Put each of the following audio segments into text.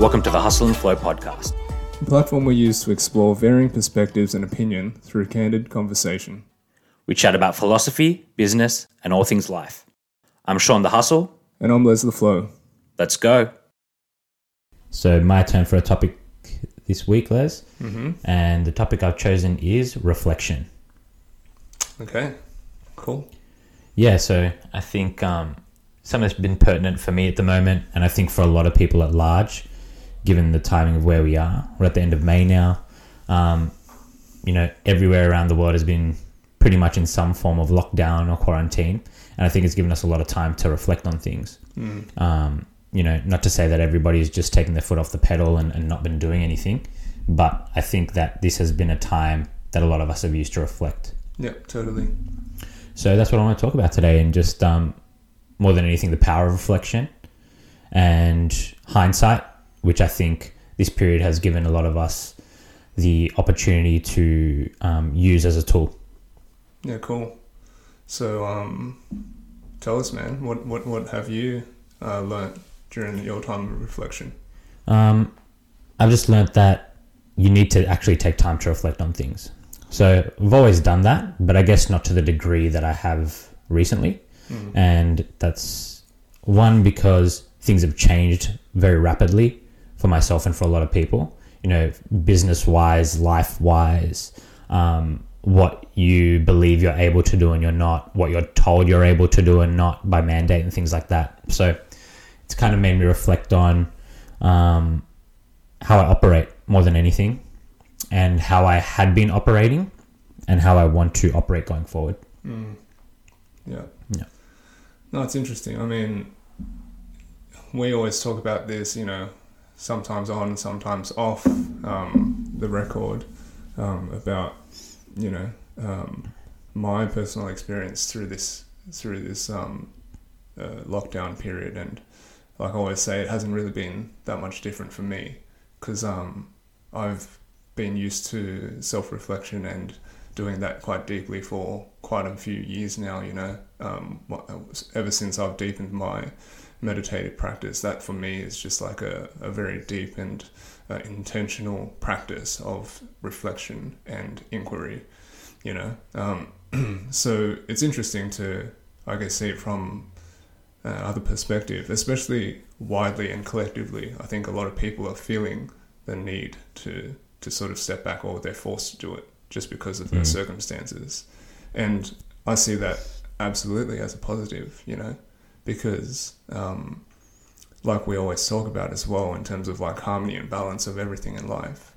Welcome to the Hustle and Flow podcast. A platform we use to explore varying perspectives and opinion through candid conversation. We chat about philosophy, business, and all things life. I'm Shaun the Hustle. And I'm Les the Flow. Let's go. So, my turn for a topic this week, Les. Mm-hmm. And the topic I've chosen is reflection. Okay, cool. Yeah, so I think um, something that's been pertinent for me at the moment, and I think for a lot of people at large, given the timing of where we are. We're at the end of May now. Um, you know, everywhere around the world has been pretty much in some form of lockdown or quarantine, and I think it's given us a lot of time to reflect on things. Mm. Um, you know, not to say that everybody's just taken their foot off the pedal and, and not been doing anything, but I think that this has been a time that a lot of us have used to reflect. Yep, totally. So that's what I want to talk about today, and just um, more than anything, the power of reflection and hindsight, which I think this period has given a lot of us the opportunity to um, use as a tool. Yeah, cool. So, um, tell us, man, what, what, what have you uh, learnt during your time of reflection? Um, I've just learnt that you need to actually take time to reflect on things. So I've always done that, but I guess not to the degree that I have recently. Mm. And that's one because things have changed very rapidly for myself and for a lot of people. You know, business wise, life wise, um, what you believe you're able to do and you're not, what you're told you're able to do and not by mandate and things like that. So it's kind of made me reflect on um, how I operate more than anything and how I had been operating and how I want to operate going forward. Mm. Yeah. Yeah. No, it's interesting. I mean, we always talk about this, you know, sometimes on, sometimes off um, the record um, about, you know, um, my personal experience through this through this um, uh, lockdown period, and like I always say, it hasn't really been that much different for me because um, I've been used to self reflection and doing that quite deeply for quite a few years now. You know, um, ever since I've deepened my meditative practice, that for me is just like a, a very deep and uh, intentional practice of reflection and inquiry. You know, um, so it's interesting to, I guess, see it from uh, other perspective, especially widely and collectively. I think a lot of people are feeling the need to to sort of step back, or they're forced to do it just because of their Mm. circumstances. And I see that absolutely as a positive, you know, because um, like we always talk about as well in terms of like harmony and balance of everything in life,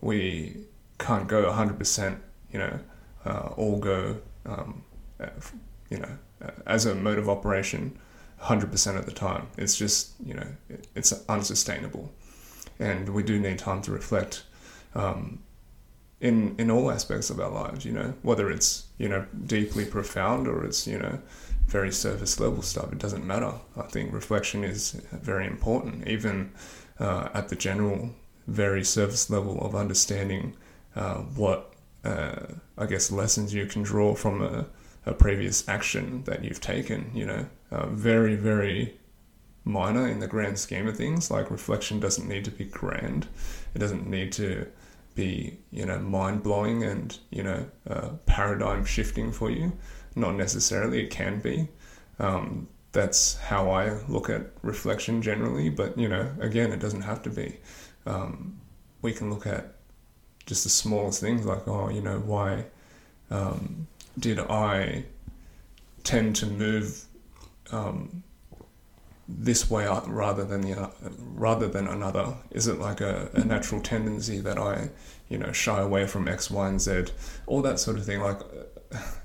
we can't go 100%, you know, uh, all go, um, you know, uh, as a mode of operation 100% of the time. It's just, you know, it, it's unsustainable. And we do need time to reflect um, in in all aspects of our lives. You know, whether it's you know deeply profound or it's you know very surface level stuff. It doesn't matter. I think reflection is very important, even uh, at the general, very surface level of understanding uh, what uh, I guess lessons you can draw from a, a previous action that you've taken. You know, uh, very very minor in the grand scheme of things. Like reflection doesn't need to be grand. It doesn't need to be you know mind blowing and you know uh, paradigm shifting for you. Not necessarily. It can be. Um, that's how I look at reflection generally. But you know, again, it doesn't have to be. Um, we can look at just the smallest things, like oh, you know, why um, did I tend to move um, this way rather than the rather than another? Is it like a, a natural tendency that I, you know, shy away from X, Y, and Z, all that sort of thing? Like,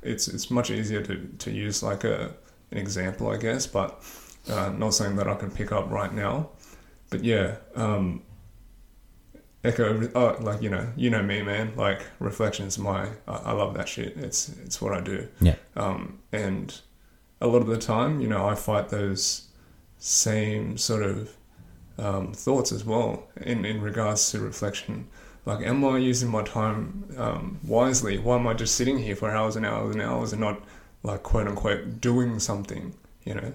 it's it's much easier to, to use like a an example, I guess, but uh, not something that I can pick up right now. But yeah, um, echo. Oh, like you know, you know me, man. Like reflection is my. I, I love that shit. It's it's what I do. Yeah. Um, and a lot of the time, you know, I fight those same sort of um, thoughts as well in, in regards to reflection. Like, am I using my time um, wisely? Why am I just sitting here for hours and hours and hours and not, like, quote unquote, doing something, you know?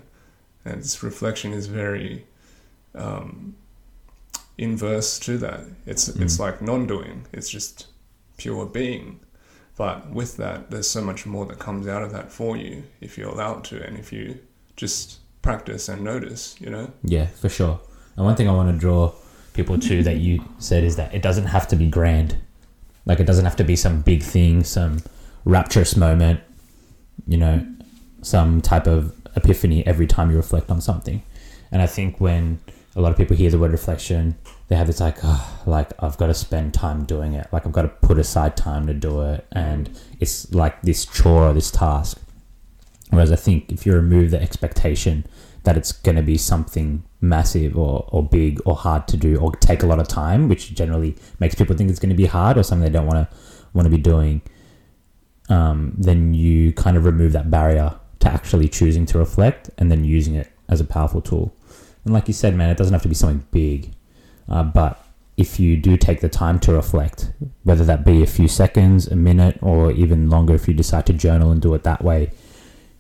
And this reflection is very, um, inverse to that. It's it's Mm. like non-doing. It's just pure being. But with that, there's so much more that comes out of that for you if you allow it to, and if you just practice and notice. You know. Yeah, for sure. And one thing I want to draw people too that you said is that it doesn't have to be grand. Like it doesn't have to be some big thing, some rapturous moment, you know, some type of epiphany every time you reflect on something. And I think when a lot of people hear the word reflection, they have this like, oh, like I've got to spend time doing it. Like I've got to put aside time to do it. And it's like this chore this task. Whereas I think if you remove the expectation that it's going to be something massive or, or big or hard to do or take a lot of time, which generally makes people think it's going to be hard or something they don't want to want to be doing, um, then you kind of remove that barrier to actually choosing to reflect and then using it as a powerful tool. And like you said, man, it doesn't have to be something big, uh, but if you do take the time to reflect, whether that be a few seconds, a minute, or even longer, if you decide to journal and do it that way,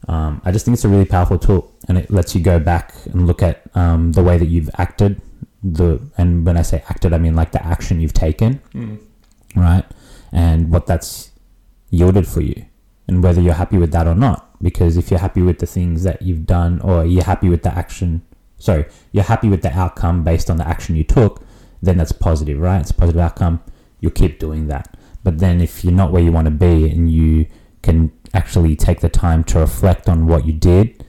um, I just think it's a really powerful tool, and it lets you go back and look at um, the way that you've acted. The and when I say acted, I mean like the action you've taken, Mm. right? And what that's yielded for you, and whether you're happy with that or not. Because if you're happy with the things that you've done, or you're happy with the action, sorry, you're happy with the outcome based on the action you took, then that's positive, right? It's a positive outcome. You'll keep doing that. But then if you're not where you want to be and you can actually take the time to reflect on what you did,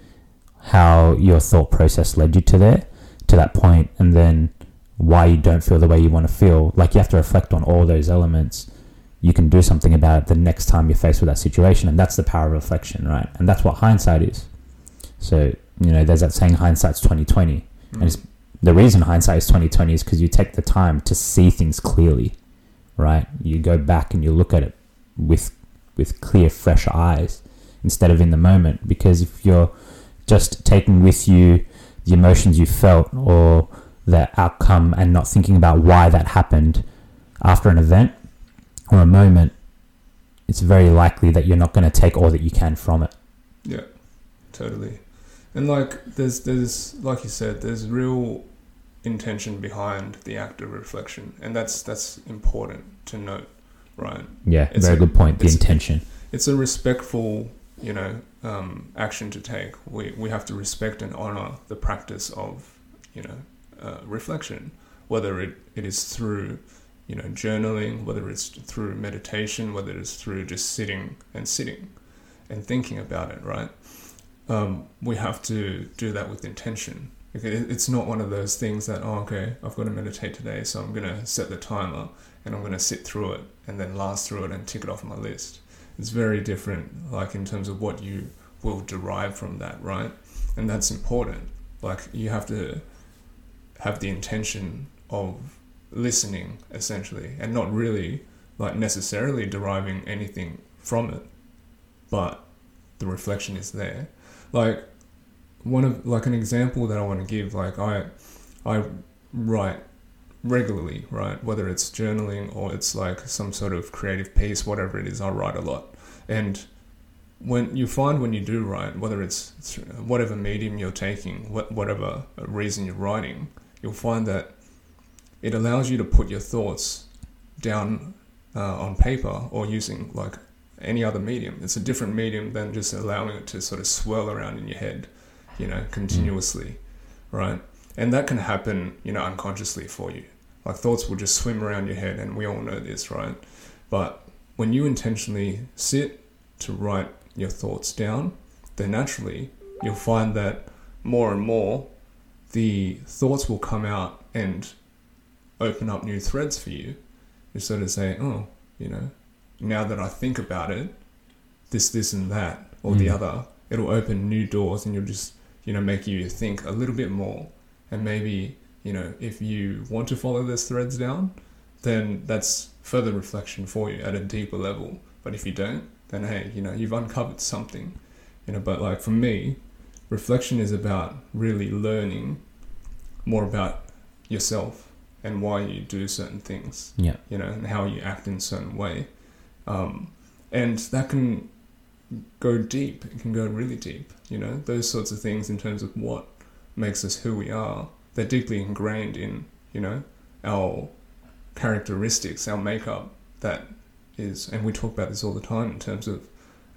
how your thought process led you to there, to that point, and then why you don't feel the way you want to feel. Like you have to reflect on all those elements. You can do something about it the next time you're faced with that situation, and that's the power of reflection, right? And that's what hindsight is. So you know, there's that saying, hindsight's twenty twenty, and it's the reason hindsight is 2020 is because you take the time to see things clearly right you go back and you look at it with with clear fresh eyes instead of in the moment. Because if you're just taking with you the emotions you felt or the outcome and not thinking about why that happened after an event or a moment it's very likely that you're not going to take all that you can from it. Yeah, totally. And like, there's there's like you said, there's real intention behind the act of reflection, and that's that's important to note, right? yeah It's very a- good point the intention It's a respectful, you know, um, action to take. We we have to respect and honor the practice of, you know, uh, reflection, whether it, it is through, you know, journaling, whether it's through meditation, whether it's through just sitting and sitting, and thinking about it, right? um, we have to do that with intention. Okay, It's not one of those things that, oh, okay, I've got to meditate today, so I'm going to set the timer and I'm going to sit through it and then last through it and tick it off my list. It's very different, like in terms of what you will derive from that, right? And that's important. Like you have to have the intention of listening, essentially, and not really like necessarily deriving anything from it, but the reflection is there like one of like an example that I want to give like I I write regularly right whether it's journaling or it's like some sort of creative piece whatever it is I write a lot and when you find when you do write whether it's whatever medium you're taking whatever reason you're writing you'll find that it allows you to put your thoughts down uh, on paper or using like any other medium. It's a different medium than just allowing it to sort of swirl around in your head, you know, continuously, right? And that can happen, you know, unconsciously for you. Like thoughts will just swim around your head, and we all know this, right? But when you intentionally sit to write your thoughts down, then naturally you'll find that more and more the thoughts will come out and open up new threads for you. You sort of say, oh, you know, now that I think about it, this, this, and that, or the Mm. other, it'll open new doors and you'll just, you know, make you think a little bit more. And maybe, you know, if you want to follow those threads down, then that's further reflection for you at a deeper level. But if you don't, then hey, you know, you've uncovered something, you know. But like for me, reflection is about really learning more about yourself and why you do certain things yeah you know, and how you act in a certain way. Um, and that can go deep. It can go really deep, you know, those sorts of things in terms of what makes us who we are. They're deeply ingrained in, you know, our characteristics, our makeup, that is, and we talk about this all the time in terms of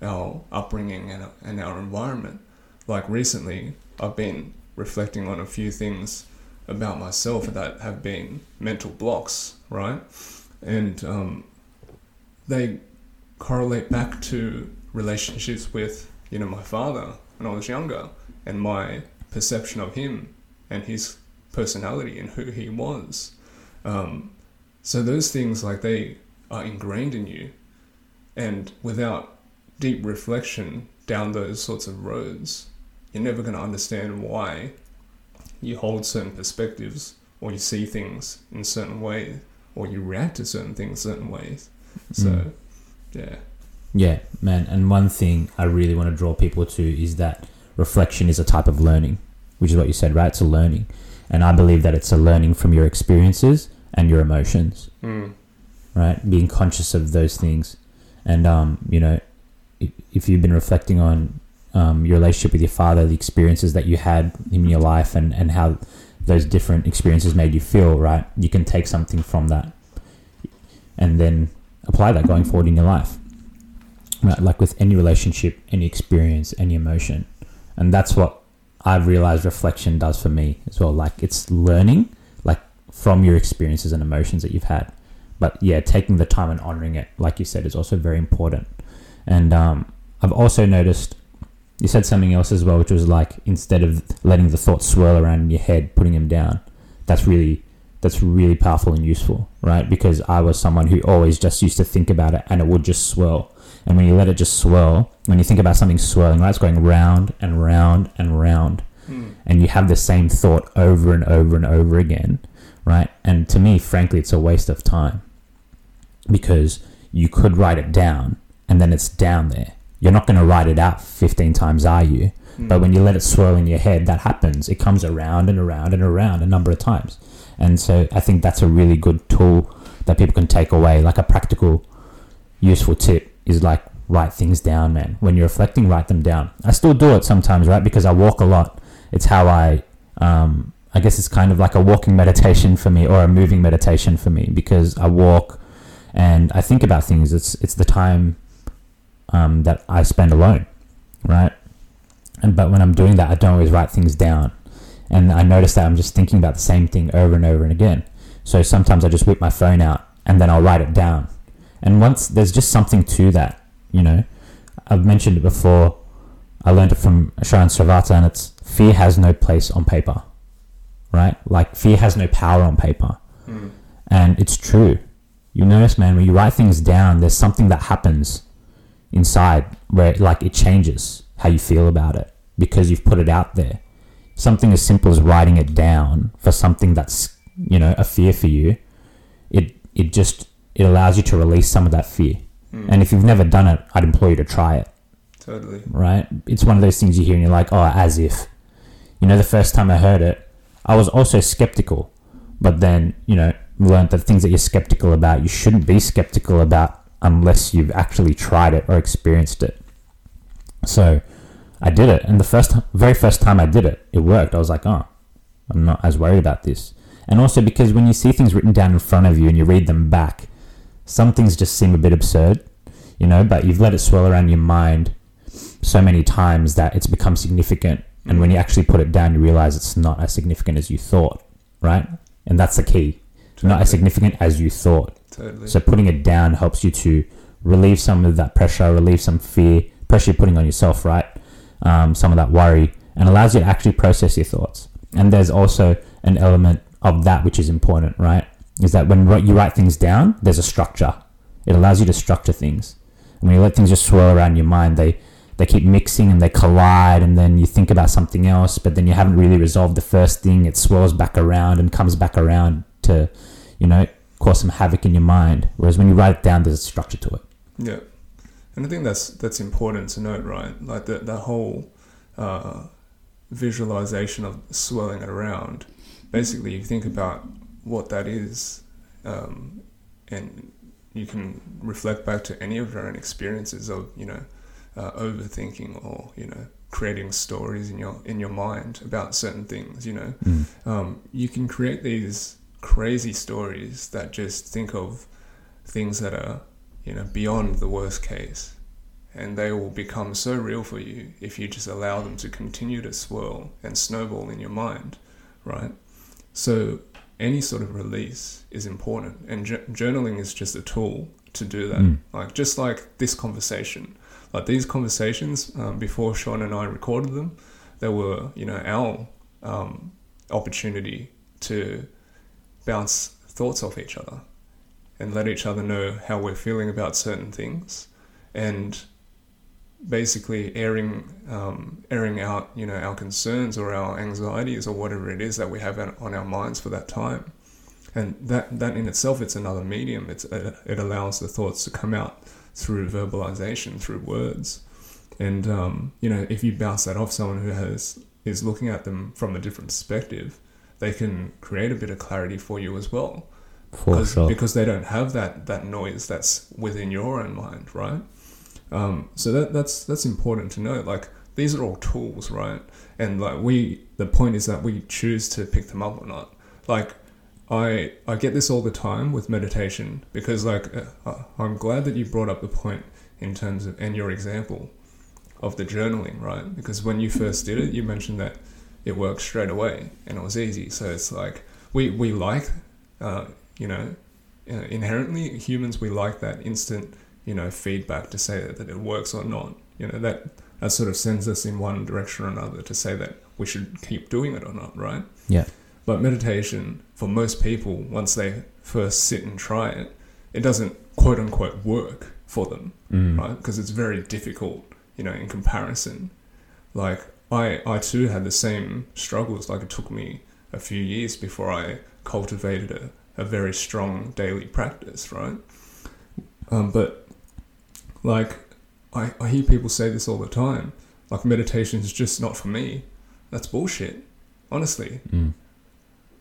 our upbringing and, and our environment. Like recently, I've been reflecting on a few things about myself that have been mental blocks, right? And um, they correlate back to relationships with, you know, my father when I was younger and my perception of him and his personality and who he was. Um, so those things, like, they are ingrained in you. And without deep reflection down those sorts of roads, you're never going to understand why you hold certain perspectives or you see things in certain ways or you react to certain things certain ways. So, Mm. yeah. Yeah, man. And one thing I really want to draw people to is that reflection is a type of learning, which is what you said, right? It's a learning. And I believe that it's a learning from your experiences and your emotions, Mm. right? Being conscious of those things. And, um, you know, if, you've been reflecting on um, your relationship with your father, the experiences that you had in your life, and, and how those different experiences made you feel, right? You can take something from that and then apply that going forward in your life. Right? Like with any relationship, any experience, any emotion. And that's what I've realized reflection does for me as well. Like it's learning, like from your experiences and emotions that you've had. But yeah, taking the time and honoring it, like you said, is also very important. And um, I've also noticed you said something else as well, which was like instead of letting the thoughts swirl around in your head, putting them down. That's really that's really powerful and useful, right? Because I was someone who always just used to think about it and it would just swirl. And when you let it just swirl, when you think about something swirling, right, it's going round and round and round. Mm. And you have the same thought over and over and over again, right? And to me, frankly, it's a waste of time because you could write it down and then it's down there. You're not going to write it out 15 times, are you? Mm. But when you let it swirl in your head, that happens. It comes around and around and around a number of times. And so I think that's a really good tool that people can take away. Like a practical, useful tip is like write things down, man. When you're reflecting, write them down. I still do it sometimes, right? Because I walk a lot. It's how I, um, I guess it's kind of like a walking meditation for me or a moving meditation for me because I walk and I think about things. It's, it's the time um, that I spend alone, right? And but when I'm doing that, I don't always write things down, and I notice that I'm just thinking about the same thing over and over and again. So sometimes I just whip my phone out and then I'll write it down. And once there's just something to that, you know, I've mentioned it before. I learned it from Sharon Sravata, and it's fear has no place on paper, right? Like fear has no power on paper, Mm. and it's true. You notice, man, when you write things down, there's something that happens inside where like it changes how you feel about it because you've put it out there. Something as simple as writing it down for something that's you know a fear for you, it it just it allows you to release some of that fear. Mm. And if you've never done it, I'd implore you to try it. totally. Right? It's one of those things you hear and you're like, oh, as if. You know, the first time I heard it, I was also skeptical, but then you know learned that things that you're skeptical about, you shouldn't be skeptical about unless you've actually tried it or experienced it. So I did it, and the first, very first time I did it, it worked. I was like, oh, I'm not as worried about this. And also because when you see things written down in front of you and you read them back, some things just seem a bit absurd, you know. But you've let it swirl around your mind so many times that it's become significant. And when you actually put it down, you realize it's not as significant as you thought, right? And that's the key. Not as significant as you thought. Totally. So putting it down helps you to relieve some of that pressure, relieve some fear, pressure you're putting on yourself, right? Um, some of that worry, and allows you to actually process your thoughts. And there's also an element of that which is important, right? Is that when you write things down, there's a structure. It allows you to structure things. And when you let things just swirl around your mind, they they keep mixing and they collide, and then you think about something else, but then you haven't really resolved the first thing. It swirls back around and comes back around to, you know, cause some havoc in your mind. Whereas when you write it down, there's a structure to it. Yeah, and I think that's that's important to note, right? Like the the whole uh, visualization of swirling it around. Basically, you think about what that is, um, and you can reflect back to any of your own experiences of you know uh, overthinking or you know creating stories in your in your mind about certain things. You know, um, you can create these crazy stories that just think of things that are, you know, beyond the worst case. And they will become so real for you if you just allow them to continue to swirl and snowball in your mind, right? So, any sort of release is important, and j- journaling is just a tool to do that. Mm. Like, just like this conversation, like these conversations um, before Shaun and I recorded them, they were, you know, our um, opportunity to bounce thoughts off each other and let each other know how we're feeling about certain things and basically airing um, airing out you know our concerns or our anxieties or whatever it is that we have on our minds for that time. And that that in itself it's another medium. It's it allows the thoughts to come out through verbalization through words. And um, you know if you bounce that off someone who has is looking at them from a different perspective they can create a bit of clarity for you as well. For sure. because they don't have that that noise that's within your own mind right um, so that that's that's important to know like these are all tools right and like we the point is that we choose to pick them up or not like I I get this all the time with meditation because like uh, I'm glad that you brought up the point in terms of and your example of the journaling, right? Because when you first did it, you mentioned that it worked straight away and it was easy. So it's like we we like, uh, you know, uh, inherently humans we like that instant, you know, feedback to say that, that it works or not. You know that that sort of sends us in one direction or another to say that we should keep doing it or not, right? Yeah. But meditation, for most people, once they first sit and try it, it doesn't quote unquote work for them, Mm. right? Because it's very difficult, you know, in comparison. Like I, I too had the same struggles. Like it took me a few years before I cultivated a, a very strong daily practice, right? Um, but like I, I hear people say this all the time. Like meditation is just not for me. That's bullshit. Honestly, Mm.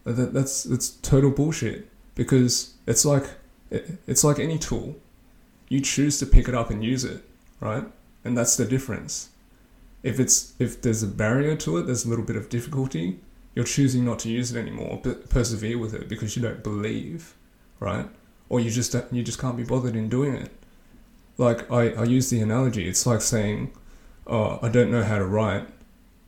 that, that's that's total bullshit because it's like it, it's like any tool. You choose to pick it up and use it, right? And that's the difference. If it's if there's a barrier to it, there's a little bit of difficulty. You're choosing not to use it anymore, but persevere with it because you don't believe, right? Or you just don't, you just can't be bothered in doing it. Like I, I use the analogy. It's like saying, "Oh, I don't know how to write,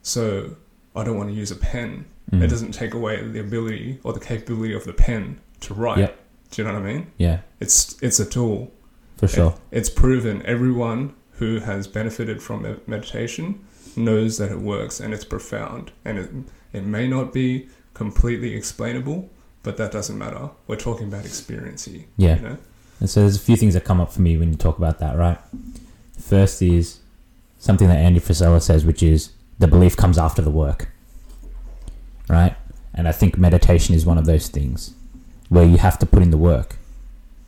so I don't want to use a pen." Mm. It doesn't take away the ability or the capability of the pen to write. Yep. Do you know what I mean? Yeah, It's it's a tool. for sure. It- it's proven. Everyone who has benefited from meditation knows that it works and it's profound. And it it may not be completely explainable, but that doesn't matter. We're talking about experience here. Yeah. You know? And so there's a few things that come up for me when you talk about that, right? First is something that Andy Frisella says, which is the belief comes after the work, right? And I think meditation is one of those things where you have to put in the work.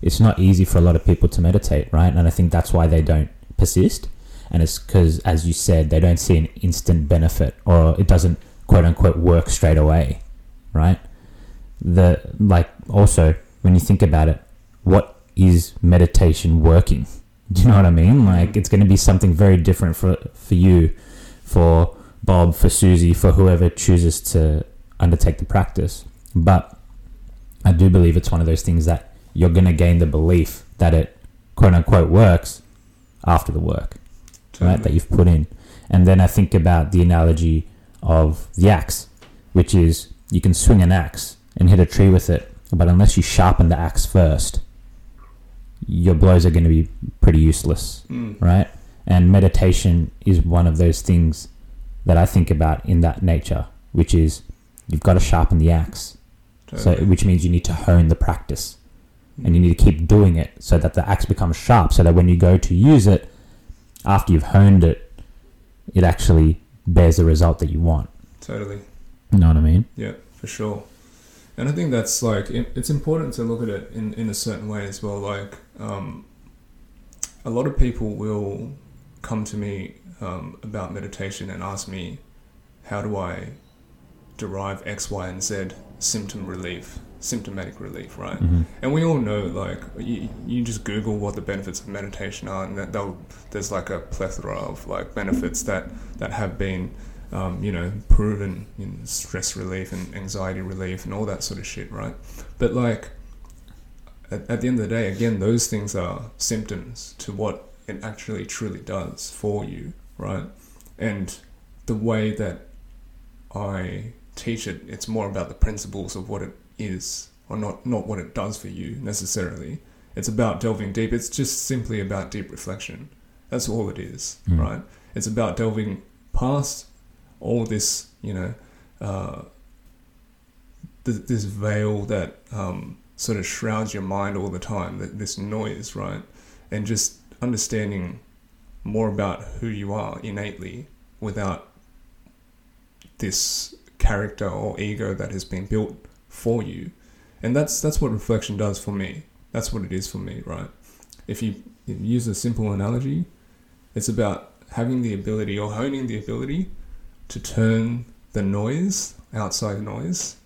It's not easy for a lot of people to meditate, right? And I think that's why they don't persist. And it's because, as you said, they don't see an instant benefit or it doesn't quote unquote work straight away, right? The like also when you think about it, what is meditation working? Do you know what I mean? Like it's going to be something very different for for you, for Bob, for Susie, for whoever chooses to undertake the practice. But I do believe it's one of those things that you're going to gain the belief that it quote unquote works after the work right, that you've put in. And then I think about the analogy of the axe, which is you can swing an axe and hit a tree with it, but unless you sharpen the axe first, your blows are going to be pretty useless, Mm. right? And meditation is one of those things that I think about in that nature, which is you've got to sharpen the axe, so which means you need to hone the practice and you need to keep doing it so that the axe becomes sharp so that when you go to use it after you've honed it it actually bears the result that you want Totally. you know what i mean Yeah, for sure. And I think that's like it, it's important to look at it in, in a certain way as well. Like um, a lot of people will come to me um, about meditation and ask me, how do I derive X, Y, and Z symptom relief, symptomatic relief, right? Mhm. And we all know, like, you, you just Google what the benefits of meditation are, and that they'll, there's like a plethora of like benefits that that have been um, you know, proven in stress relief and anxiety relief and all that sort of shit, right? But like, at, at the end of the day, again, those things are symptoms to what it actually truly does for you, right? And the way that I teach it, it's more about the principles of what it is, or not not what it does for you necessarily. It's about delving deep. It's just simply about deep reflection. That's all it is, Mm. right? It's about delving past all this, you know, uh, th- this veil that um, sort of shrouds your mind all the time, that this noise, right? And just understanding more about who you are innately without this character or ego that has been built for you. And that's that's what reflection does for me. That's what it is for me, right? If you, if you use a simple analogy, it's about having the ability or honing the ability to turn the noise, outside noise,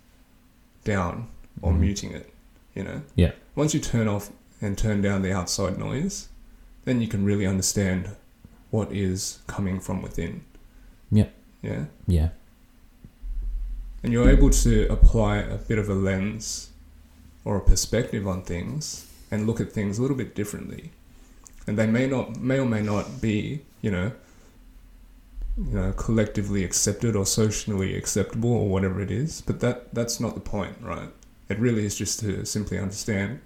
down or Mhm. muting it, you know? Yeah. Once you turn off and turn down the outside noise, then you can really understand what is coming from within. Yeah. Yeah. Yeah. And you're able to apply a bit of a lens or a perspective on things and look at things a little bit differently. And they may not may or may not be, you know, you know, collectively accepted or socially acceptable or whatever it is, but that that's not the point, right? It really is just to simply understand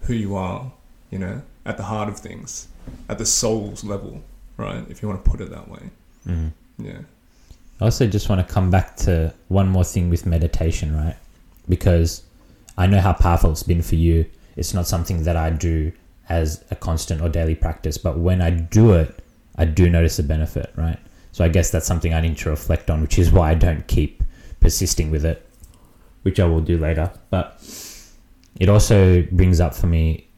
who you are, you know, at the heart of things, at the soul's level, right? If you want to put it that way. hmm Yeah. I also just want to come back to one more thing with meditation, right? Because I know how powerful it's been for you. It's not something that I do as a constant or daily practice, but when I do it, I do notice the benefit, right? So I guess that's something I need to reflect on, which is why I don't keep persisting with it, which I will do later. But it also brings up for me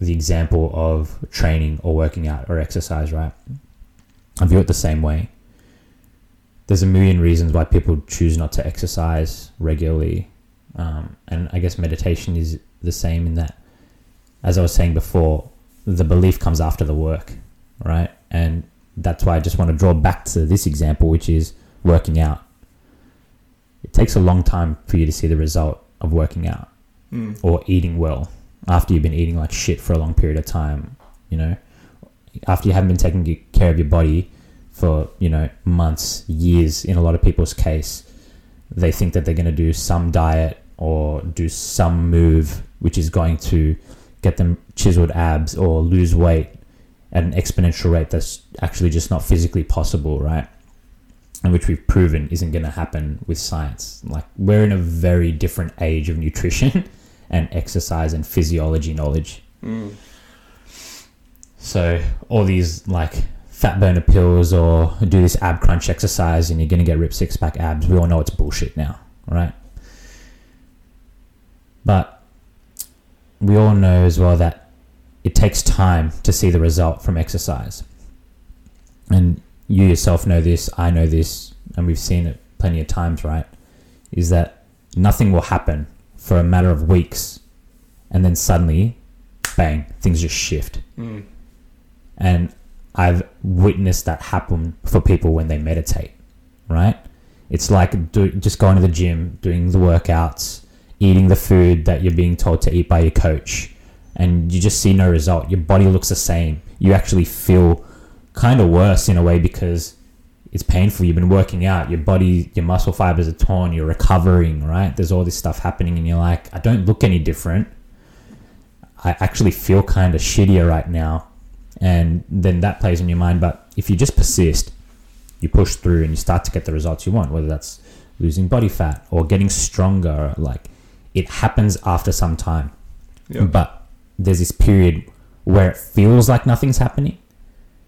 the example of training or working out or exercise, right? I view it the same way there's a million reasons why people choose not to exercise regularly. Um, and I guess meditation is the same in that, as I was saying before, the belief comes after the work, right? And that's why I just want to draw back to this example, which is working out. It takes a long time for you to see the result of working out Mm. or eating well after you've been eating like shit for a long period of time, you know, after you haven't been taking care of your body for, you know, months, years, in a lot of people's case, they think that they're going to do some diet or do some move which is going to get them chiseled abs or lose weight at an exponential rate that's actually just not physically possible, right? And which we've proven isn't going to happen with science. Like, we're in a very different age of nutrition and exercise and physiology knowledge. Mm. So all these like fat burner pills or do this ab crunch exercise and you're gonna get ripped six pack abs. We all know it's bullshit now, right? But we all know as well that it takes time to see the result from exercise. And you yourself know this, I know this, and we've seen it plenty of times, right? Is that nothing will happen for a matter of weeks and then suddenly, bang, things just shift Mm. and I've witnessed that happen for people when they meditate, right? It's like do, just going to the gym, doing the workouts, eating the food that you're being told to eat by your coach, and you just see no result. Your body looks the same. You actually feel kind of worse in a way because it's painful. You've been working out, your body, your muscle fibers are torn, you're recovering, right? There's all this stuff happening, and you're like, I don't look any different. I actually feel kind of shittier right now and then that plays in your mind. But if you just persist, you push through and you start to get the results you want, whether that's losing body fat or getting stronger. Like it happens after some time, Yeah. but there's this period where it feels like nothing's happening,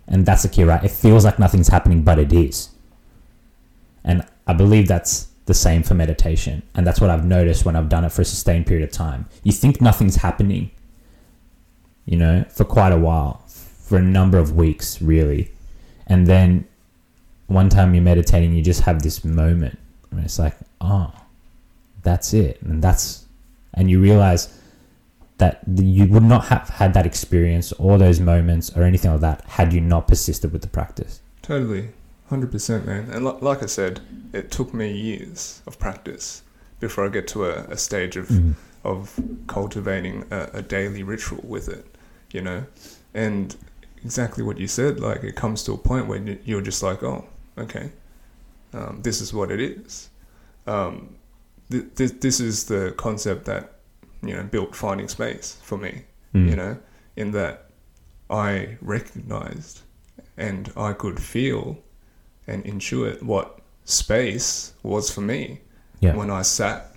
and that's the key, right? It feels like nothing's happening, but it is. And I believe that's the same for meditation, and that's what I've noticed when I've done it for a sustained period of time. You think nothing's happening, you know, for quite a while, for a number of weeks, really. And then one time you're meditating, you just have this moment and it's like, oh, that's it. And that's, and you realize that you would not have had that experience or those moments or anything like that had you not persisted with the practice. Totally. Hundred percent, man. And li- like I said, it took me years of practice before I get to a, a stage of Mhm. of cultivating a, a daily ritual with it, you know. And exactly what you said, like it comes to a point where you- you're just like, oh, okay, um, this is what it is. Um, th- th- this is the concept that you know built finding space for me Mm. you know, in that I recognized and I could feel and intuit what space was for me Yeah. when I sat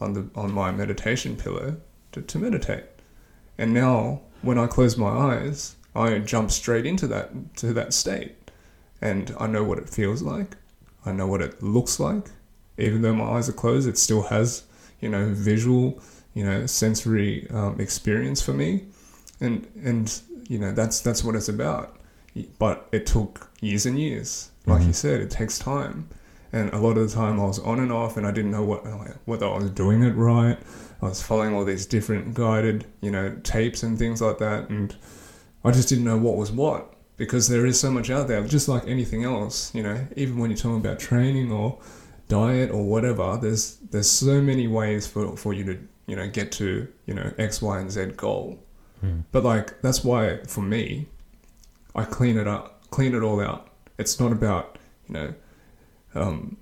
on the on my meditation pillow to, to meditate. And now when I close my eyes, I jump straight into that to that state. And I know what it feels like. I know what it looks like. Even though my eyes are closed, it still has, you know, visual you know sensory um, experience for me. And and you know that's that's what it's about. But it took years and years. Like you Mhm. said it takes time. And a lot of the time I was on and off and I didn't know what whether I was doing it right. I was following all these different guided you know tapes and things like that. And I just didn't know what was what because there is so much out there. Just like anything else you know even when you're talking about training or diet or whatever there's there's so many ways for, for you to you know get to you know x y and z goal. Mm. but like that's why for me i clean it up clean it all out. It's not about you know um,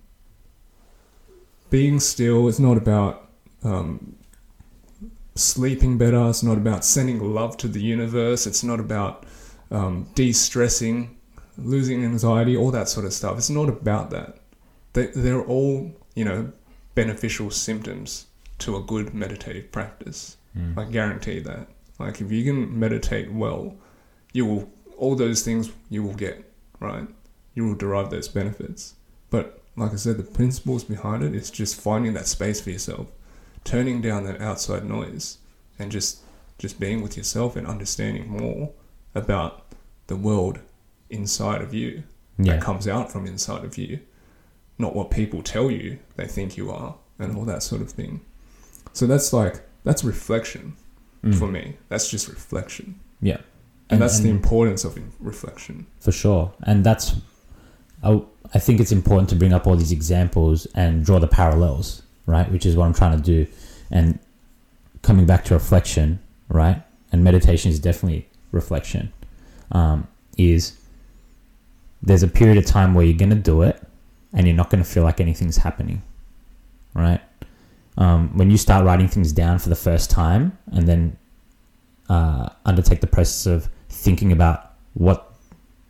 being still. It's not about um, sleeping better. It's not about sending love to the universe. It's not about um, de-stressing losing anxiety all that sort of stuff. It's not about that. They, they're all you know beneficial symptoms to a good meditative practice Mm. I guarantee that. Like if you can meditate well, you will all those things you will get, right? You will derive those benefits. But like I said, the principles behind it is just finding that space for yourself, turning down that outside noise and just just being with yourself and understanding more about the world inside of you Yeah. that comes out from inside of you, not what people tell you they think you are, and all that sort of thing. So that's like that's reflection Mm. for me. That's just reflection, Yeah. and, that's the importance of reflection. for sure and that's I, I think it's important to bring up all these examples and draw the parallels right which is what i'm trying to do and coming back to reflection right and meditation is definitely reflection um, is there's a period of time where you're going to do it and you're not going to feel like anything's happening right um, when you start writing things down for the first time and then uh, undertake the process of thinking about what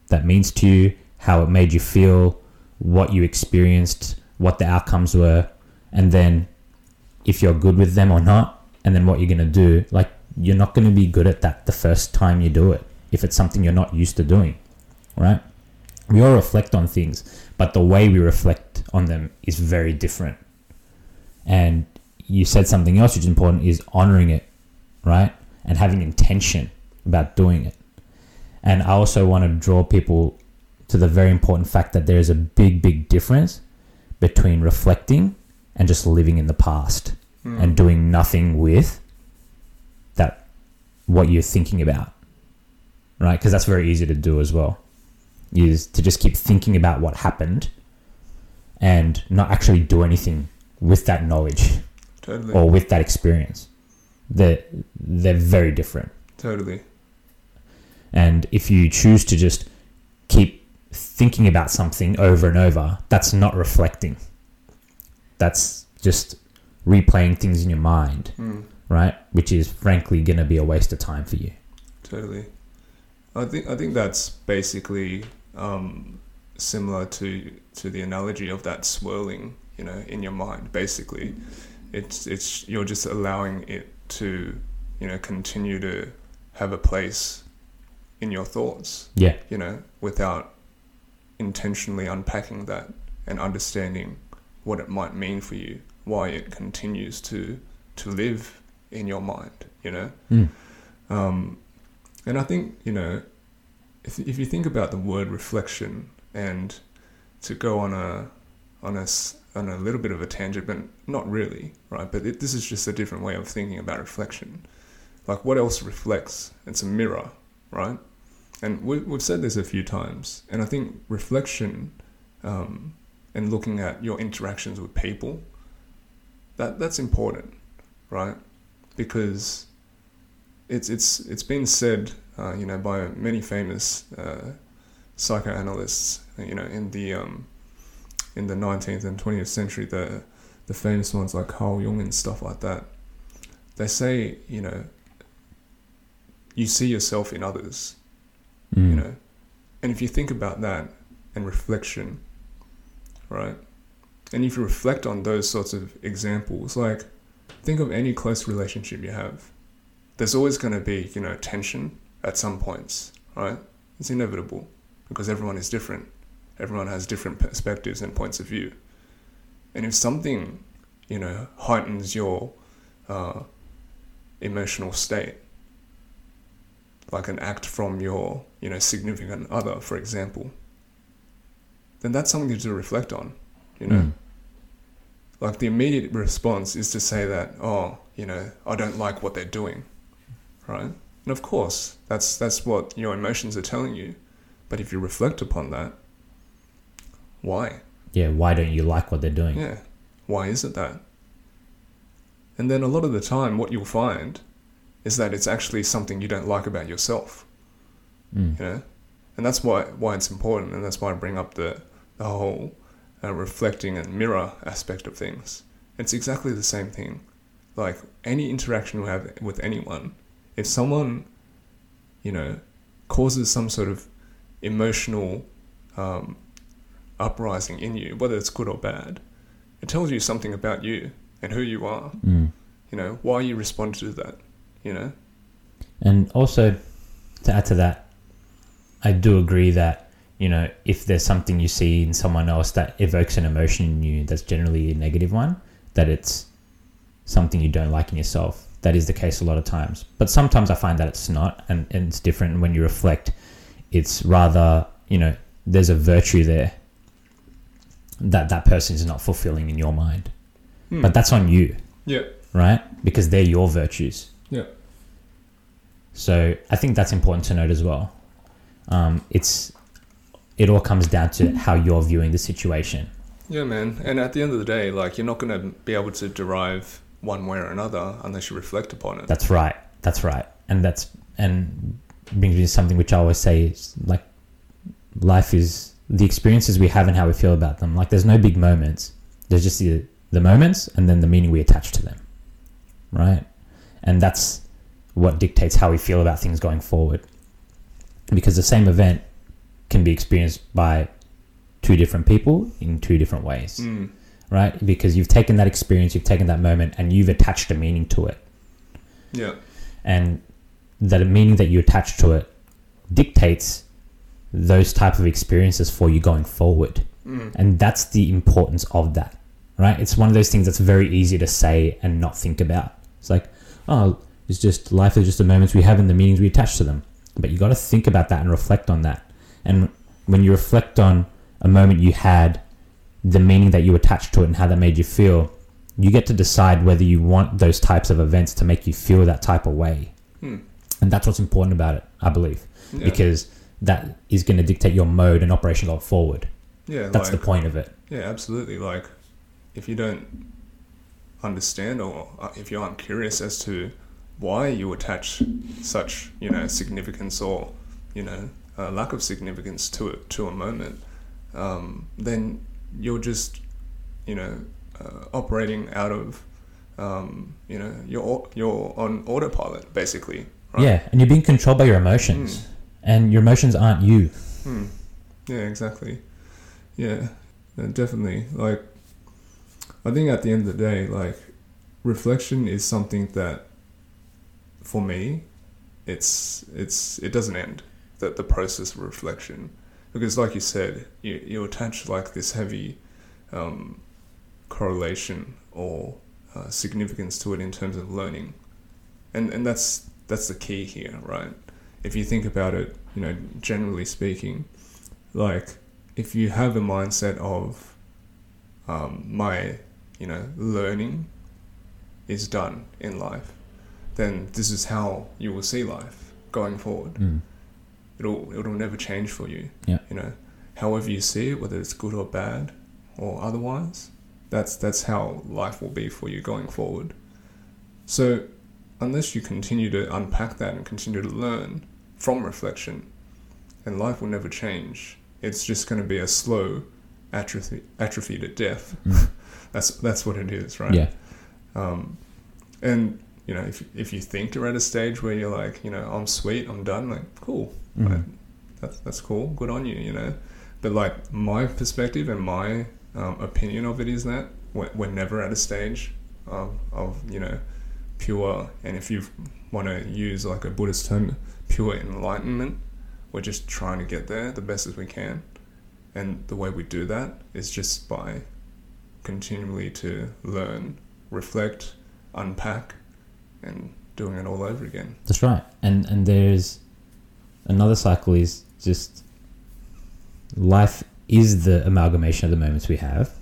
that means to you, how it made you feel, what you experienced, what the outcomes were, and then if you're good with them or not, and then what you're going to do. Like, you're not going to be good at that the first time you do it if it's something you're not used to doing, right? We all reflect on things, but the way we reflect on them is very different. And you said something else which is important is honoring it, right? And having intention about doing it. And I also want to draw people to the very important fact that there is a big, big difference between reflecting and just living in the past Mm. and doing nothing with that what you're thinking about right because that's very easy to do as well is to just keep thinking about what happened and not actually do anything with that knowledge totally, or with that experience they're, they're very different totally, and if you choose to just keep thinking about something over and over, that's not reflecting. That's just replaying things in your mind, mm. right? Which is frankly going to be a waste of time for you. totally. I think I think that's basically um, similar to to the analogy of that swirling, you know, in your mind. Basically, it's it's you're just allowing it to, you know, continue to have a place in your thoughts. Yeah. you know, without intentionally unpacking that and understanding what it might mean for you, why it continues to to live in your mind, you know. Mm. Um, and I think you know, if if you think about the word reflection and to go on a on a on a little bit of a tangent, but not really, right? But it, this is just a different way of thinking about reflection. Like what else reflects? It's a mirror, right? And we, we've said this a few times, and I think reflection um, and looking at your interactions with people, that that's important, right? Because it's it's it's been said, uh, you know, by many famous uh, psychoanalysts, you know, in the um, in the 19th and 20th century, the the famous ones like Carl Jung and stuff like that. They say, you know, you see yourself in others, Mm. you know, and if you think about that and reflection, right, and if you reflect on those sorts of examples, like think of any close relationship you have, there's always going to be, you know, tension at some points, right? It's inevitable because everyone is different. Everyone has different perspectives and points of view. And if something, you know, heightens your uh, emotional state, like an act from your, you know, significant other, for example, then that's something to reflect on, you know. Mm. Like the immediate response is to say that, oh, you know, I don't like what they're doing, right? And of course, that's that's what your emotions are telling you. But if you reflect upon that, why? Yeah, why don't you like what they're doing? Yeah. Why is it that? And then a lot of the time, what you'll find is that it's actually something you don't like about yourself. Mm. You know, and that's why why it's important, and that's why I bring up the the whole uh, reflecting and mirror aspect of things. It's exactly the same thing. Like any interaction we have with anyone, if someone, you know, causes some sort of emotional um, uprising in you, whether it's good or bad, it tells you something about you and who you are. Mm. You know, why you respond to that. You know, And also, to add to that, I do agree that, you know, if there's something you see in someone else that evokes an emotion in you that's generally a negative one, that it's something you don't like in yourself. That is the case a lot of times. But sometimes I find that it's not, and, and it's different. And when you reflect, it's rather, you know, there's a virtue there that that person is not fulfilling in your mind. Hmm. But that's on you, yeah, right? Because they're your virtues. yeah, So I think that's important to note as well. Um, it's it all comes down to how you're viewing the situation. yeah, man. And at the end of the day, like you're not going to be able to derive one way or another unless you reflect upon it. That's right. That's right. And that's and brings me to something which I always say is like life is the experiences we have and how we feel about them. Like there's no big moments. There's just the the moments and then the meaning we attach to them. Right? And that's what dictates how we feel about things going forward. Because the same event can be experienced by two different people in two different ways. Mm. Right? Because you've taken that experience, you've taken that moment and you've attached a meaning to it. Yeah, and that meaning that you attach to it dictates those type of experiences for you going forward. Mm. and that's the importance of that right? It's one of those things that's very easy to say and not think about. It's like oh it's just life is just the moments we have and the meanings we attach to them. But you got to think about that and reflect on that. And when you reflect on a moment you had the meaning that you attached to it and how that made you feel you get to decide whether you want those types of events to make you feel that type of way. Hmm. and that's what's important about it i believe. Yeah, because that is going to dictate your mode and operation going forward yeah. that's like, the point of it Yeah, absolutely. Like, if you don't understand or uh, if you aren't curious as to why you attach such, you know, significance or, you know, uh, lack of significance to it to a moment, um, then you're just, you know, uh, operating out of, um, you know, you're you're on autopilot basically. Right? yeah and you're being controlled by your emotions Mm. And your emotions aren't you Hmm. Yeah, exactly. Yeah, uh, definitely. Like, I think at the end of the day, like, reflection is something that, for me, it's it's it doesn't end. That the process of reflection, because like you said, you you attach like this heavy um, correlation or uh, significance to it in terms of learning, and and that's that's the key here, right? If you think about it, you know, generally speaking, like if you have a mindset of um, my, you know, learning is done in life, then this is how you will see life going forward. Mm. It'll it'll never change for you. Yeah. You know, however you see it, whether it's good or bad or otherwise, that's that's how life will be for you going forward. So, unless you continue to unpack that and continue to learn from reflection, and life will never change. It's just going to be a slow atrophy, atrophy to death. Mm. that's that's what it is, right? Yeah. Um, and you know, if if you think you're at a stage where you're like, you know, I'm sweet, I'm done, like, cool, Mhm. right? That's that's cool. Good on you, you know. But like my perspective and my um, opinion of it is that we're, we're never at a stage of, of you know pure. And if you want to use like a Buddhist term, pure enlightenment, we're just trying to get there the best as we can. And the way we do that is just by continually to learn, reflect, unpack, and doing it all over again. That's right. And and there's another cycle is just life is the amalgamation of the moments we have,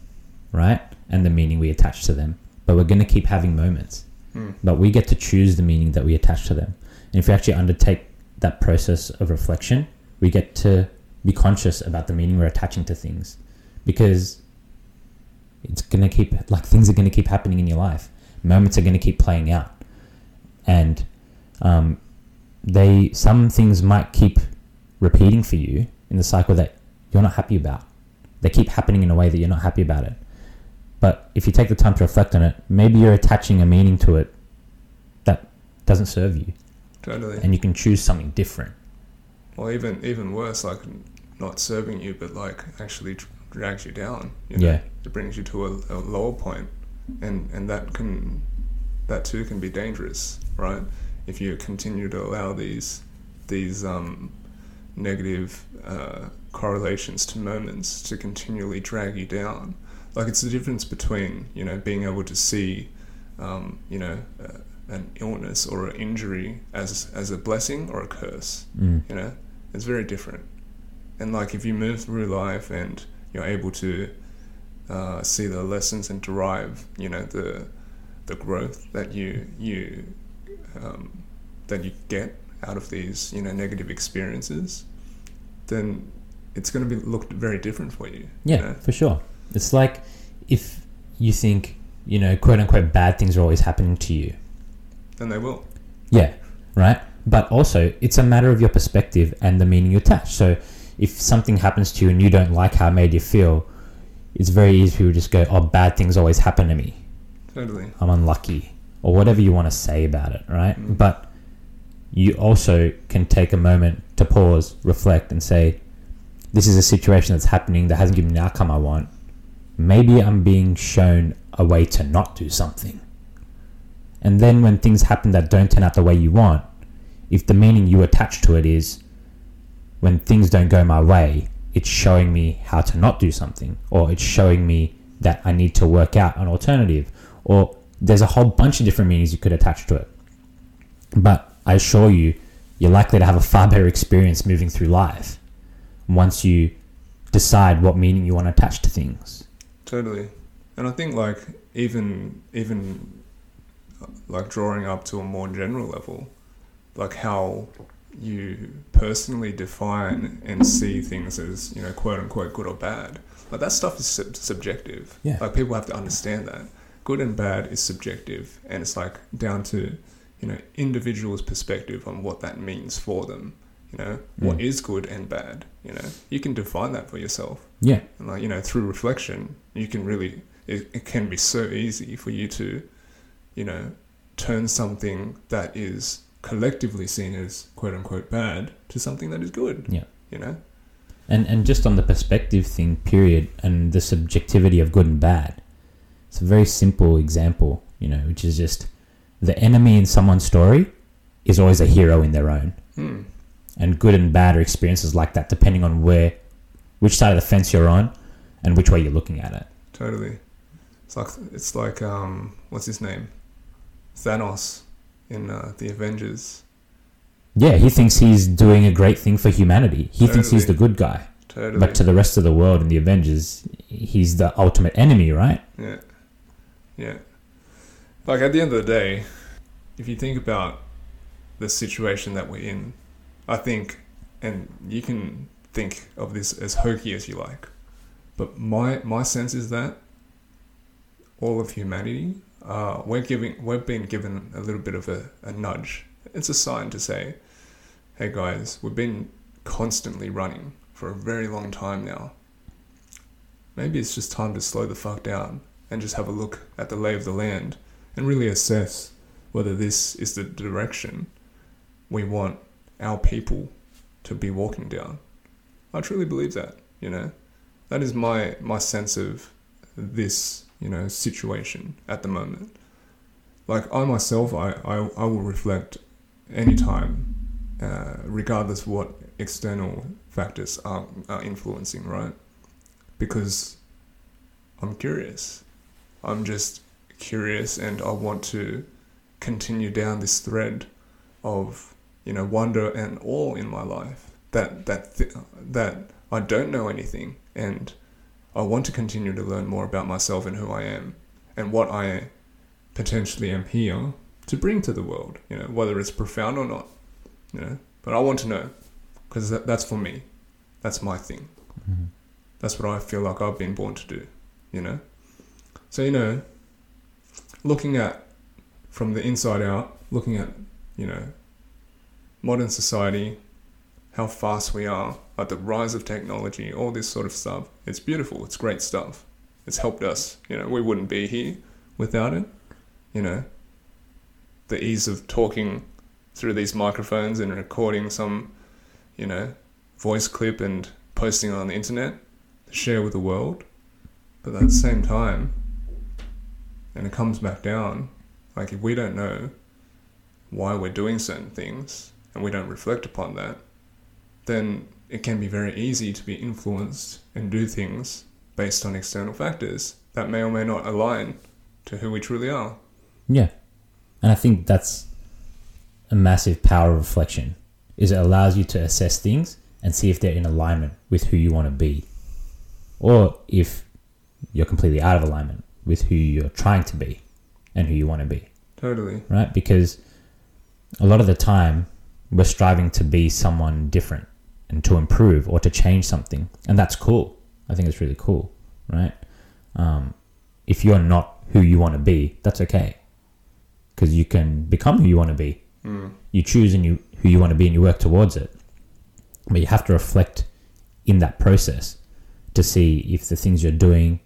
right? And the meaning we attach to them. But we're going to keep having moments. Hmm. But we get to choose the meaning that we attach to them. And if we actually undertake that process of reflection, we get to be conscious about the meaning we're attaching to things. Because it's going to keep, like, things are going to keep happening in your life. Moments are going to keep playing out. And um, they, some things might keep repeating for you in the cycle that you're not happy about. They keep happening in a way that you're not happy about it. But if you take the time to reflect on it, maybe you're attaching a meaning to it that doesn't serve you, Totally. and you can choose something different. Or even even worse, like not serving you, but like actually drags you down. You know? Yeah. It brings you to a, a lower point, and and that can that too can be dangerous, right? If you continue to allow these these um, negative uh, correlations to moments to continually drag you down. Like it's the difference between you know being able to see, um, you know, uh, an illness or an injury as as a blessing or a curse. Mm. You know, it's very different. And like if you move through life and you're able to uh, see the lessons and derive, you know, the the growth that you you um, that you get out of these, you know, negative experiences, then it's going to be looked very different for you. Yeah, You know? for sure. It's like if you think, you know, quote unquote, bad things are always happening to you. And they will. Yeah, right. But also, it's a matter of your perspective and the meaning you attach. So, if something happens to you and you don't like how it made you feel, it's very easy for you to just go, "Oh, bad things always happen to me. Totally. I'm unlucky," or whatever you want to say about it, right? Mm. But you also can take a moment to pause, reflect, and say, "This is a situation that's happening that hasn't given me the outcome I want. Maybe I'm being shown a way to not do something." And then when things happen that don't turn out the way you want, if the meaning you attach to it is when things don't go my way, it's showing me how to not do something, or it's showing me that I need to work out an alternative, or there's a whole bunch of different meanings you could attach to it. But I assure you, you're likely to have a far better experience moving through life once you decide what meaning you want to attach to things. Totally. And I think like even even like drawing up to a more general level, like how you personally define and see things as you know quote unquote good or bad. Like that stuff is sub- subjective. Yeah. Like people have to understand that good and bad is subjective, and it's like down to you know individuals' perspective on what that means for them. You know what Mm. is good and bad. You know you can define that for yourself Yeah, and like you know through reflection you can really it, it can be so easy for you to you know turn something that is collectively seen as quote unquote bad to something that is good Yeah. you know and and just on the perspective thing, period, and the subjectivity of good and bad. It's a very simple example, you know, which is just the enemy in someone's story is always a hero in their own. hmm. and good and bad are experiences like that depending on where which side of the fence you're on and which way you're looking at it totally it's like it's like um what's his name Thanos in uh, the Avengers. Yeah he thinks he's doing a great thing for humanity. He thinks he's the good guy. Totally. But to the rest of the world in the avengers he's the ultimate enemy right? Yeah. Yeah. Like at the end of the day, if you think about the situation that we're in, I think, and you can think of this as hokey as you like, but my my sense is that all of humanity, uh, we're giving we're being given a little bit of a, a nudge. It's a sign to say, hey guys, we've been constantly running for a very long time now. Maybe it's just time to slow the fuck down and just have a look at the lay of the land and really assess whether this is the direction we want our people to be walking down. I truly believe that, you know. That is my my sense of this, you know, situation at the moment. Like I myself, I, I, I will reflect anytime, uh, regardless what external factors are, are influencing, right? Because I'm curious. I'm just curious and I want to continue down this thread of, you know, wonder and awe in my life. That that th- that I don't know anything and I want to continue to learn more about myself and who I am and what I potentially am here to bring to the world, you know, whether it's profound or not, you know. But I want to know because that, that's for me. That's my thing. Mm-hmm. That's what I feel like I've been born to do, you know. So you know, looking at from the inside out, looking at you know modern society, how fast we are, at the rise of technology, all this sort of stuff. It's beautiful. It's great stuff. It's helped us. You know, we wouldn't be here without it. You know, the ease of talking through these microphones and recording some, you know, voice clip and posting on the internet to share with the world. But at the same time, and it comes back down, like if we don't know why we're doing certain things and we don't reflect upon that, then it can be very easy to be influenced and do things based on external factors that may or may not align to who we truly are. Yeah. And I think that's a massive power of reflection is it allows you to assess things and see if they're in alignment with who you want to be or if you're completely out of alignment with who you're trying to be and who you want to be Totally. right because a lot of the time we're striving to be someone different and to improve or to change something. And that's cool. I think it's really cool right? Um, if you're not who you want to be that's okay. Because you can become who you want to be. Mm. you choose and you who you want to be and you work towards it. But you have to reflect in that process to see if the things you're doing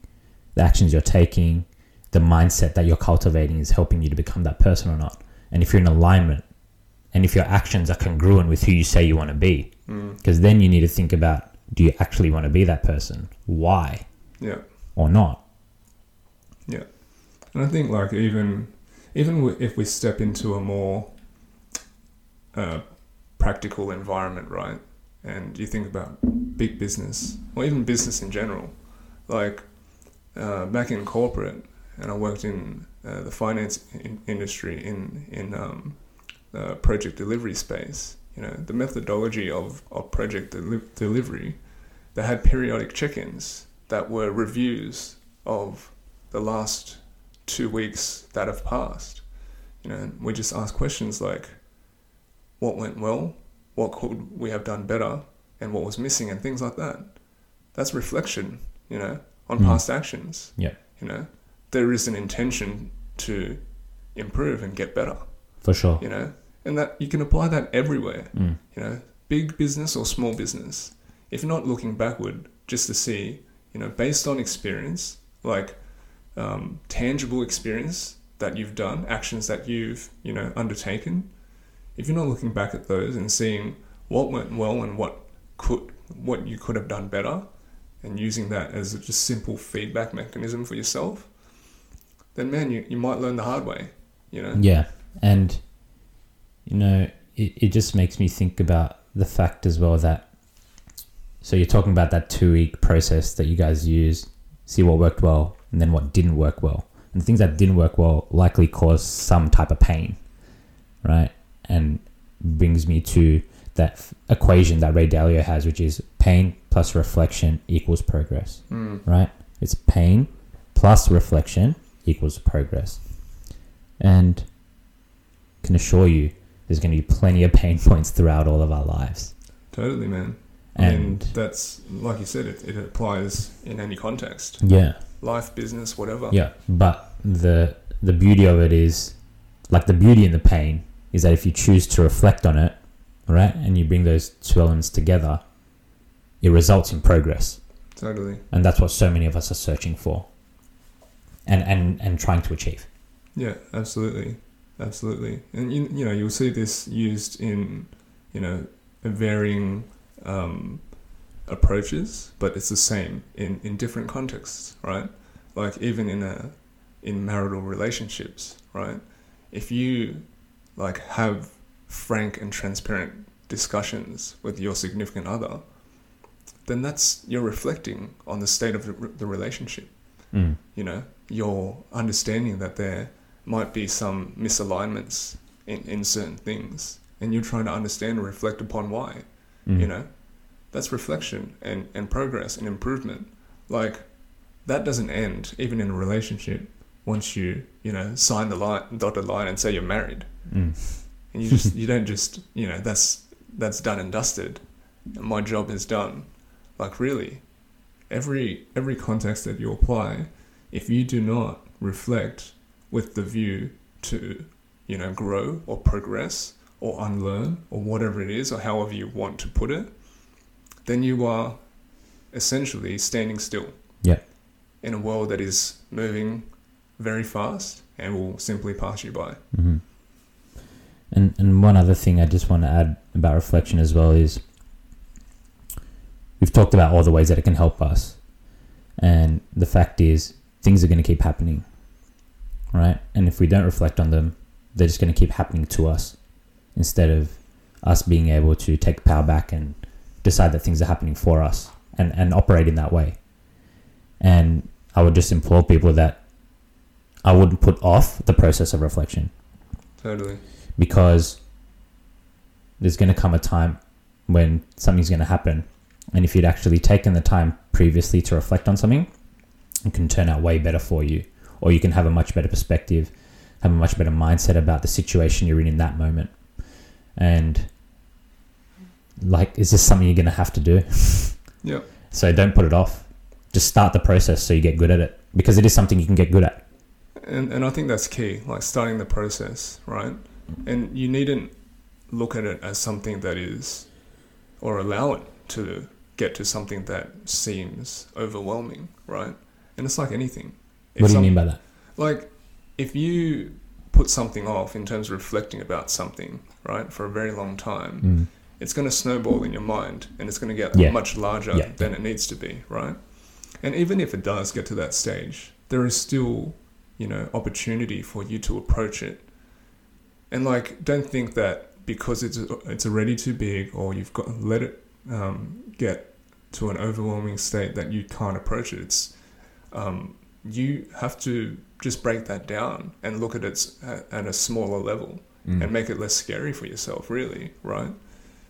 the actions you're taking the mindset that you're cultivating is helping you to become that person or not. And if you're in alignment and if your actions are congruent with who you say you want to be Mm. because then you need to think about do you actually want to be that person why Yeah. or not Yeah. And I think like even even if we step into a more uh, practical environment, right? And you think about big business or even business in general, like uh, back in corporate, and I worked in uh, the finance in- industry in in um, the project delivery space. You know, the methodology of of project deli- delivery, they had periodic check-ins that were reviews of the last two weeks that have passed. You know, we just ask questions like, what went well, what could we have done better, and what was missing, and things like that. That's reflection, you know, on Mm. past actions. Yeah. You know, there is an intention to improve and get better. for sure You know, and that you can apply that everywhere. mm. You know, big business or small business. If not looking backward, just to see, you know, based on experience, like um, tangible experience that you've done, actions that you've, you know, undertaken. If you're not looking back at those and seeing what went well and what could, what you could have done better, and using that as a just simple feedback mechanism for yourself, then man, you, you might learn the hard way. You know. Yeah, and you know, it, it just makes me think about the fact as well that so you're talking about that two week process that you guys used, see what worked well and then what didn't work well. And things that didn't work well likely caused some type of pain, right? And brings me to that f- equation that Ray Dalio has, which is pain plus reflection equals progress Mm. right? It's pain plus reflection equals progress. And can assure you there's going to be plenty of pain points throughout all of our lives. Totally, man. and And that's like you said, it, it applies in any context, yeah, life, business, whatever. yeah. But the the beauty of it is, like the beauty and the pain is that if you choose to reflect on it, right, and you bring those two elements together, it results in progress, Totally. and that's what so many of us are searching for, and and and trying to achieve. Yeah, absolutely, absolutely. And you, you know, you'll see this used in, you know, varying um, approaches, but it's the same in in different contexts, right? Like even in a in marital relationships, right? If you like have frank and transparent discussions with your significant other, then that's you're reflecting on the state of the, relationship Mm. you know, you're understanding that there might be some misalignments in, in certain things, and you're trying to understand and reflect upon why, Mm. you know, that's reflection and, and progress and improvement. Like, that doesn't end, even in a relationship, once you, you know, sign the line, dotted line and say you're married. Mm. And you just, you don't just, you know, that's, that's done and dusted. My job is done. Like, really, every every context that you apply, if you do not reflect with the view to, you know, grow or progress or unlearn or whatever it is or however you want to put it, then you are essentially standing still. Yeah. In a world that is moving very fast and will simply pass you by. Mm-hmm. And and one other thing I just want to add about reflection as well is we've talked about all the ways that it can help us, and the fact is things are going to keep happening, right? And if we don't reflect on them, they're just going to keep happening to us instead of us being able to take power back and decide that things are happening for us and and operate in that way. And I would just implore people that I wouldn't put off the process of reflection Totally. because there's going to come a time when something's going to happen. And if you'd actually taken the time previously to reflect on something, it can turn out way better for you. Or you can have a much better perspective, have a much better mindset about the situation you're in in that moment. And like, is this something you're going to have to do? Yep. So don't put it off. Just start the process so you get good at it because it is something you can get good at. And and I think that's key, like starting the process, right? And you needn't look at it as something that is or allow it to get to something that seems overwhelming, right? And it's like anything. What do you mean by that? Like if you put something off in terms of reflecting about something, right, for a very long time, Mm. it's going to snowball in your mind and it's going to get Yeah. much larger Yeah. than it needs to be, right? And even if it does get to that stage, there is still, you know, opportunity for you to approach it. And like, don't think that because it's it's already too big or you've got let it um, get to an overwhelming state that you can't approach it. It's um, you have to just break that down and look at it at, a smaller level Mm. and make it less scary for yourself, really, right?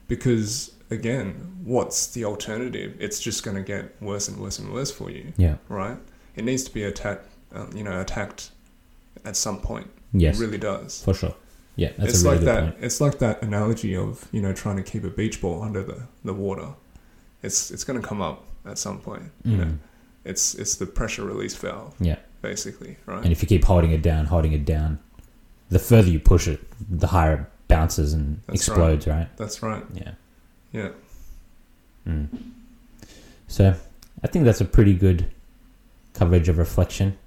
Because again, what's the alternative? It's just going to get worse and worse and worse for you, Yeah. right? It needs to be attacked, um, you know, attacked at some point. Yes. It really does. For sure. Yeah, that's it's a really like good that. point. It's like that analogy of you know trying to keep a beach ball under the, the water. It's it's going to come up at some point. You know, Mm. It's it's the pressure release valve. Yeah. basically, right? And if you keep holding it down, holding it down, the further you push it, the higher it bounces and That's explodes, right. That's right. Yeah. Yeah. Mm. So I think that's a pretty good coverage of reflection.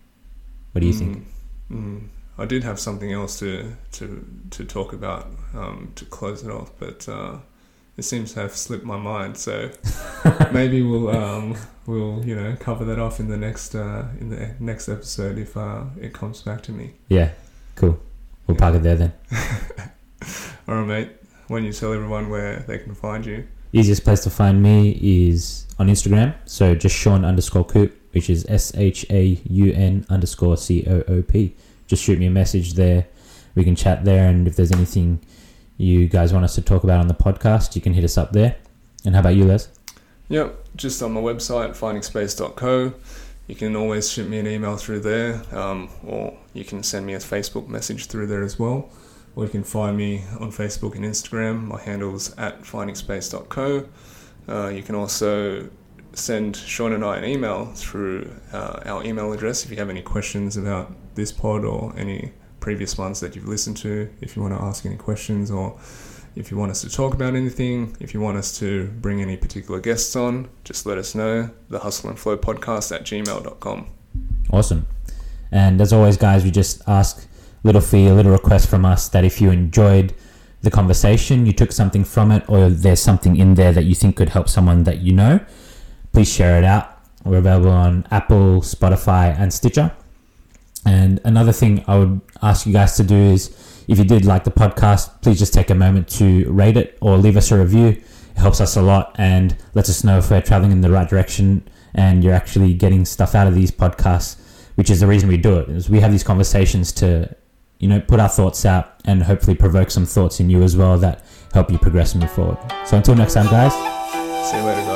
What do you think? Mm, mm. I did have something else to to to talk about um, to close it off, but uh, it seems to have slipped my mind. So maybe we'll um, we'll you know cover that off in the next uh, in the next episode if uh, it comes back to me. Yeah. Cool. We'll park it there then. All right, mate. When you tell everyone where they can find you. Easiest place to find me is on Instagram. So just Shaun underscore Coop, which is S H A U N underscore C O O P. Just shoot me a message there. We can chat there, and if there's anything you guys want us to talk about on the podcast, you can hit us up there. And how about you, Les? Yep, just on my website, findingspace.co. You can always shoot me an email through there, um, or you can send me a Facebook message through there as well. Or you can find me on Facebook and Instagram. My handle's at findingspace.co. Uh, you can also send Shaun and I an email through uh, our email address if you have any questions about this pod or any previous ones that you've listened to. If you want to ask any questions or if you want us to talk about anything, if you want us to bring any particular guests on, just let us know. The Hustle and Flow podcast at gmail.com. Awesome. And as always, guys, we just ask a little fee, a little request from us that if you enjoyed the conversation, you took something from it, or there's something in there that you think could help someone that you know, please share it out. We're available on Apple, Spotify, and Stitcher. And another thing I would ask you guys to do is if you did like the podcast, please just take a moment to rate it or leave us a review. It helps us a lot and lets us know if we're traveling in the right direction and you're actually getting stuff out of these podcasts, which is the reason we do it. Is we have these conversations to, you know, put our thoughts out and hopefully provoke some thoughts in you as well that help you progress and move forward. So until next time, guys. See you later.